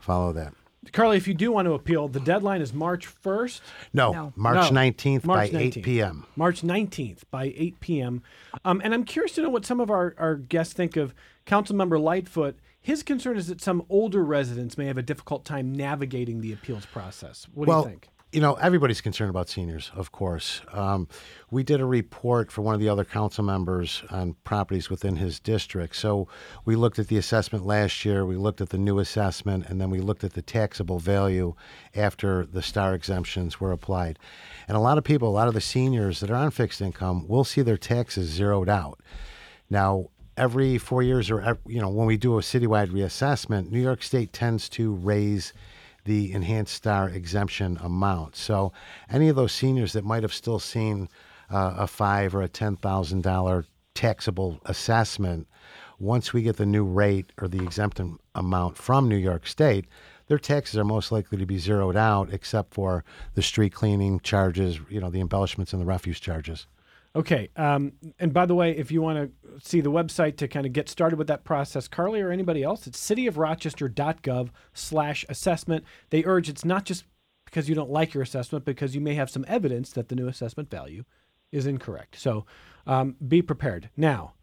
S3: follow that.
S1: Carly, if you do want to appeal, the deadline is March 1st?
S3: No, no. March no. 19th March by 19th. 8 p.m.
S1: March 19th by 8 p.m. Um, and I'm curious to know what some of our, our guests think of Councilmember Lightfoot. His concern is that some older residents may have a difficult time navigating the appeals process. What
S3: well,
S1: do you think?
S3: You know, everybody's concerned about seniors, of course. Um, we did a report for one of the other council members on properties within his district. So we looked at the assessment last year, we looked at the new assessment, and then we looked at the taxable value after the star exemptions were applied. And a lot of people, a lot of the seniors that are on fixed income, will see their taxes zeroed out. Now, every four years, or you know, when we do a citywide reassessment, New York State tends to raise the enhanced star exemption amount. So any of those seniors that might have still seen uh, a five or a ten thousand dollar taxable assessment, once we get the new rate or the exempt amount from New York State, their taxes are most likely to be zeroed out, except for the street cleaning charges, you know, the embellishments and the refuse charges.
S1: Okay. Um, and by the way, if you want to see the website to kind of get started with that process, Carly or anybody else, it's cityofrochester.gov slash assessment. They urge it's not just because you don't like your assessment, because you may have some evidence that the new assessment value is incorrect. So um, be prepared. Now,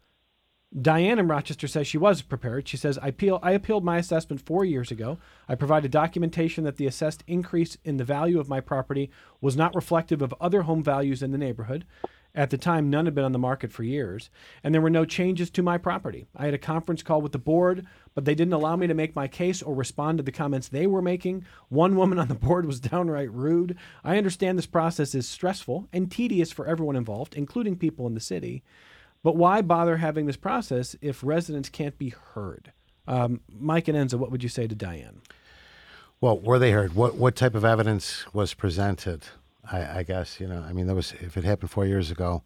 S1: Diane in Rochester says she was prepared. She says, I, appeal, I appealed my assessment four years ago. I provided documentation that the assessed increase in the value of my property was not reflective of other home values in the neighborhood. At the time, none had been on the market for years, and there were no changes to my property. I had a conference call with the board, but they didn't allow me to make my case or respond to the comments they were making. One woman on the (laughs) board was downright rude. I understand this process is stressful and tedious for everyone involved, including people in the city. But why bother having this process if residents can't be heard? Um, Mike and Enza, what would you say to Diane?
S3: Well, were they heard? What what type of evidence was presented? I, I guess you know. I mean, that was if it happened four years ago.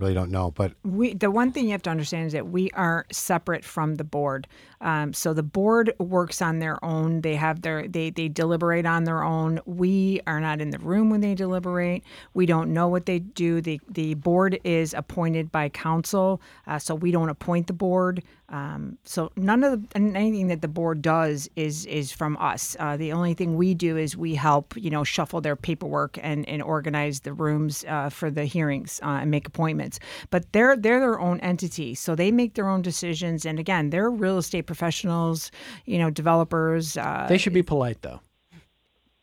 S3: Really don't know, but
S4: we the one thing you have to understand is that we are separate from the board. Um, so the board works on their own. They have their they they deliberate on their own. We are not in the room when they deliberate. We don't know what they do. the The board is appointed by council, uh, so we don't appoint the board. Um, so none of the, anything that the board does is is from us. Uh, the only thing we do is we help, you know, shuffle their paperwork and, and organize the rooms uh, for the hearings uh, and make appointments. But they're they're their own entity, so they make their own decisions. And again, they're real estate professionals, you know, developers. Uh,
S1: they should be polite though.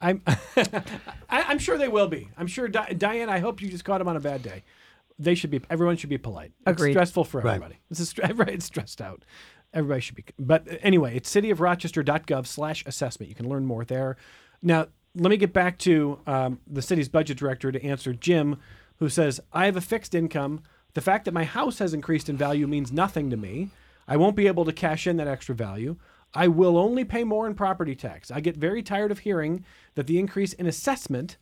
S1: I'm (laughs) I, am sure they will be. I'm sure Di- Diane. I hope you just caught them on a bad day they should be. Everyone should be polite.
S4: Agreed.
S1: It's stressful for everybody. Right. It's a, right. It's stressed out. Everybody should be. But anyway, it's cityofrochester.gov/assessment. You can learn more there. Now, let me get back to um, the city's budget director to answer Jim, who says, "I have a fixed income. The fact that my house has increased in value means nothing to me. I won't be able to cash in that extra value. I will only pay more in property tax. I get very tired of hearing that the increase in assessment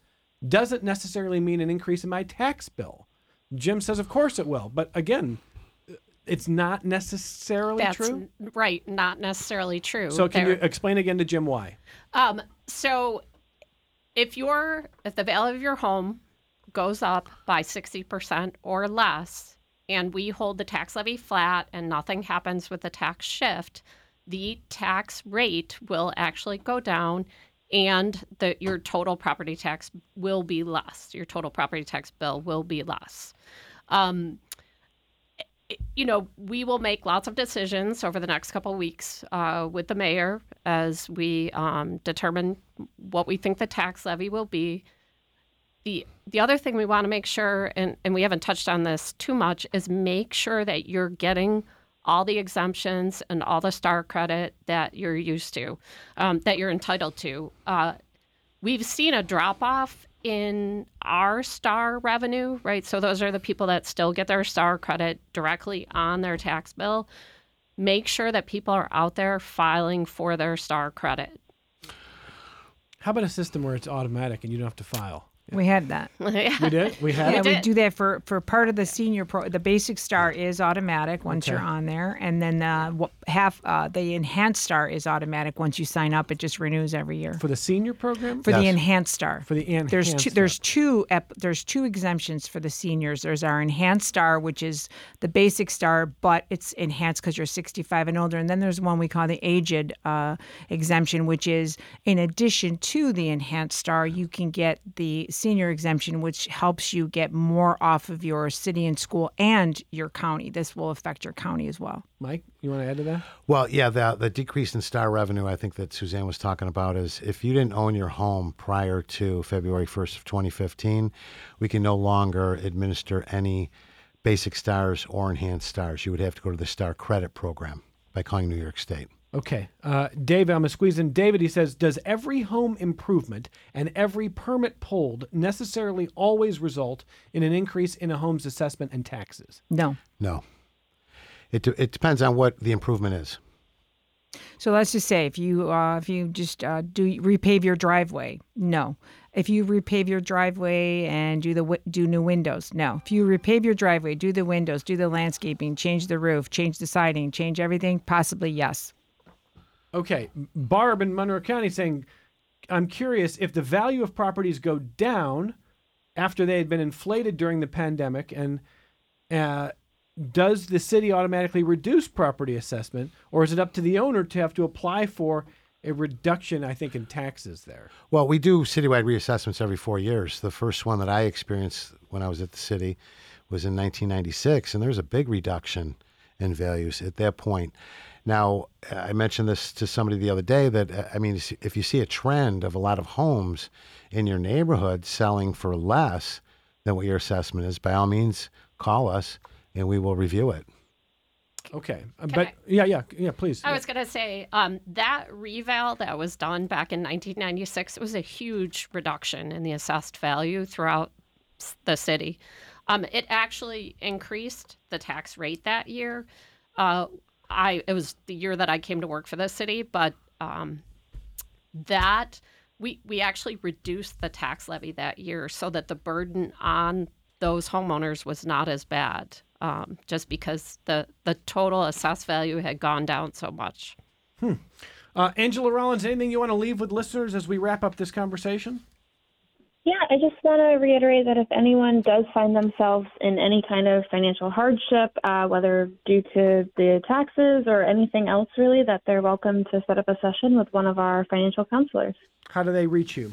S1: doesn't necessarily mean an increase in my tax bill. Jim says, of course it will. But again, it's not necessarily
S5: That's
S1: true.
S5: n- right, not necessarily true.
S1: So can
S5: There-
S1: you explain again to Jim why?
S5: Um, so if your if the value of your home goes up by 60% or less and we hold the tax levy flat and nothing happens with the tax shift, the tax rate will actually go down and the your total property tax will be less. Your total property tax bill will be less. Um, you know, we will make lots of decisions over the next couple weeks uh, with the mayor as we um, determine what we think the tax levy will be. The the other thing we want to make sure, and, and we haven't touched on this too much, is make sure that you're getting all the exemptions and all the star credit that you're used to, um, that you're entitled to. Uh, we've seen a drop off in our star revenue, right? So those are the people that still get their star credit directly on their tax bill. Make sure that people are out there filing for their star credit.
S1: How about a system where it's automatic and you don't have to file?
S4: We had that. (laughs)
S1: We did. We had
S4: Yeah,
S1: it.
S4: we do that for for part of the senior pro. The basic star is automatic once you're on there, and then uh, half uh, the enhanced star is automatic once you sign up. It just renews every year.
S1: for the senior program.
S4: For the enhanced star.
S1: For the
S4: there's
S1: enhanced
S4: two,
S1: star.
S4: there's two ep- there's two exemptions for the seniors. There's our enhanced star, which is the basic star, but it's enhanced because you're 65 and older. And then there's one we call the aged uh, exemption, which is in addition to the enhanced star, you can get the senior exemption, which helps you get more off of your city and school and your county. This will affect your county as well.
S1: Mike, you want to add to that?
S3: Well, yeah, the the decrease in star revenue I think that Suzanne was talking about is if you didn't own your home prior to February 1st of 2015, we can no longer administer any basic stars or enhanced stars. You would have to go to the star credit program by calling New York State.
S1: Okay. Uh, Dave, I'm going to squeeze in. David, he says, Does every home improvement and every permit pulled necessarily always result in an increase in a home's assessment and taxes?
S4: No.
S3: No. It, de- it depends on what the improvement is.
S4: So let's just say if you uh, if you just uh, do repave your driveway, no. If you repave your driveway and do the wi- do new windows, no. If you repave your driveway, do the windows, do the landscaping, change the roof, change the siding, change everything, possibly yes.
S1: Okay. Barb in Monroe County saying, I'm curious if the value of properties go down after they had been inflated during the pandemic and uh, does the city automatically reduce property assessment or is it up to the owner to have to apply for a reduction, I think, in taxes there?
S3: Well, we do citywide reassessments every four years. The first one that I experienced when I was at the city was in 1996, and there was a big reduction in values at that point. Now, I mentioned this to somebody the other day that, uh, I mean, if you see a trend of a lot of homes in your neighborhood selling for less than what your assessment is, by all means, call us and we will review it.
S1: Okay. Uh, but yeah, yeah, yeah, please.
S5: I was going to say um, that reval that was done back in 1996 it was a huge reduction in the assessed value throughout the city. Um, it actually increased the tax rate that year. Uh, I it was the year that I came to work for the city, but um, that we we actually reduced the tax levy that year so that the burden on those homeowners was not as bad, um, just because the the total assessed value had gone down so much.
S1: Uh, Angela Rollins, anything you want to leave with listeners as we wrap up this conversation?
S6: Yeah, I just want to reiterate that if anyone does find themselves in any kind of financial hardship, uh, whether due to the taxes or anything else really, that they're welcome to set up a session with one of our financial counselors.
S1: How do they reach you?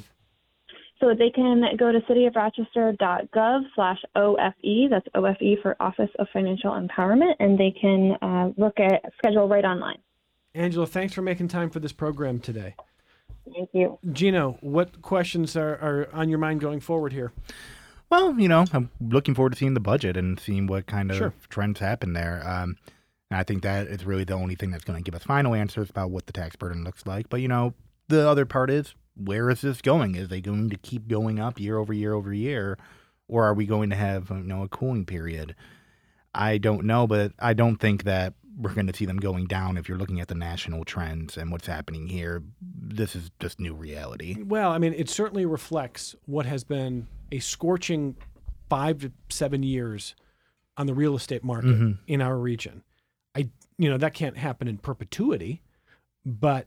S6: So they can go to cityofrochester.gov slash OFE, that's OFE for Office of Financial Empowerment, and they can uh, look at schedule right online.
S1: Angela, thanks for making time for this program today.
S6: Thank you.
S1: Gino, what questions are, are on your mind going forward here?
S2: Well, you know, I'm looking forward to seeing the budget and seeing what kind of
S1: Sure.
S2: trends happen there. Um, and I think that is really the only thing that's going to give us final answers about what the tax burden looks like. But you know, the other part is where is this going? Is they going to keep going up year over year over year, or are we going to have you know a cooling period? I don't know, but I don't think that we're going to see them going down if you're looking at the national trends and what's happening here. This is just new reality.
S1: Well, I mean, it certainly reflects what has been a scorching five to seven years on the real estate market in our region. I, you know, that can't happen in perpetuity, but,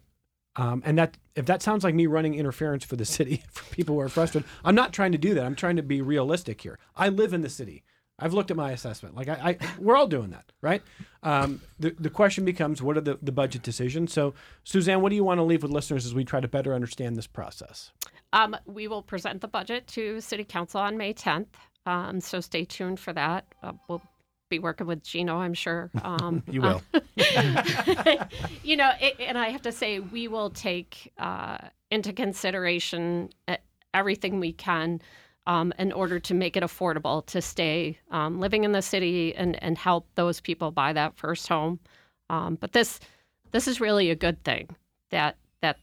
S1: um, and that if that sounds like me running interference for the (laughs) city for people who are frustrated, I'm not trying to do that. I'm trying to be realistic here. I live in the city. I've looked at my assessment. Like I, I we're all doing that, right? Um, the the question becomes, what are the, the budget decisions? So, Suzanne, what do you want to leave with listeners as we try to better understand this process?
S5: Um, we will present the budget to City Council on May 10th. Um, so stay tuned for that. Uh, we'll be working with Gino, I'm sure. (laughs) Um,
S2: You will. (laughs)
S5: you know, it, and I have to say, we will take uh, into consideration uh, everything we can um, in order to make it affordable to stay um, living in the city and, and help those people buy that first home. Um, but this this is really a good thing that that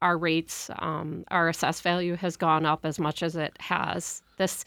S5: our rates, um, our assessed value has gone up as much as it has. This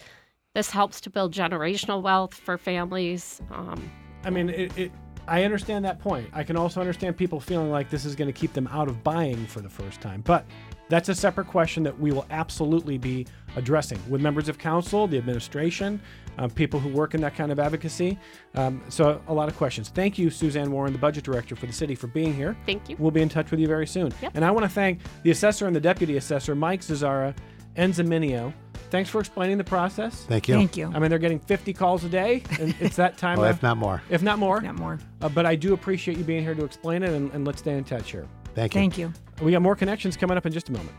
S5: this helps to build generational wealth for families. Um,
S1: I mean, it, it, I understand that point. I can also understand people feeling like this is going to keep them out of buying for the first time. But that's a separate question that we will absolutely be addressing with members of council, the administration, uh, people who work in that kind of advocacy. Um, so, a lot of questions. Thank you, Suzanne Warren, the budget director for the city, for being here.
S5: Thank you.
S1: We'll be in touch with you very soon.
S5: Yep.
S1: And I want to thank the assessor and the deputy assessor, Mike Zazzara and Zaminio. Thanks for explaining the process.
S3: Thank you.
S4: Thank you.
S1: I mean, they're getting 50 calls a day, and it's that time. (laughs)
S3: Well,
S1: of-
S3: if not more.
S1: if not more.
S4: Not more.
S1: Uh, but I do appreciate you being here to explain it, and, and let's stay in touch here.
S3: Thank you.
S4: Thank you.
S1: We got more connections coming up in just a moment.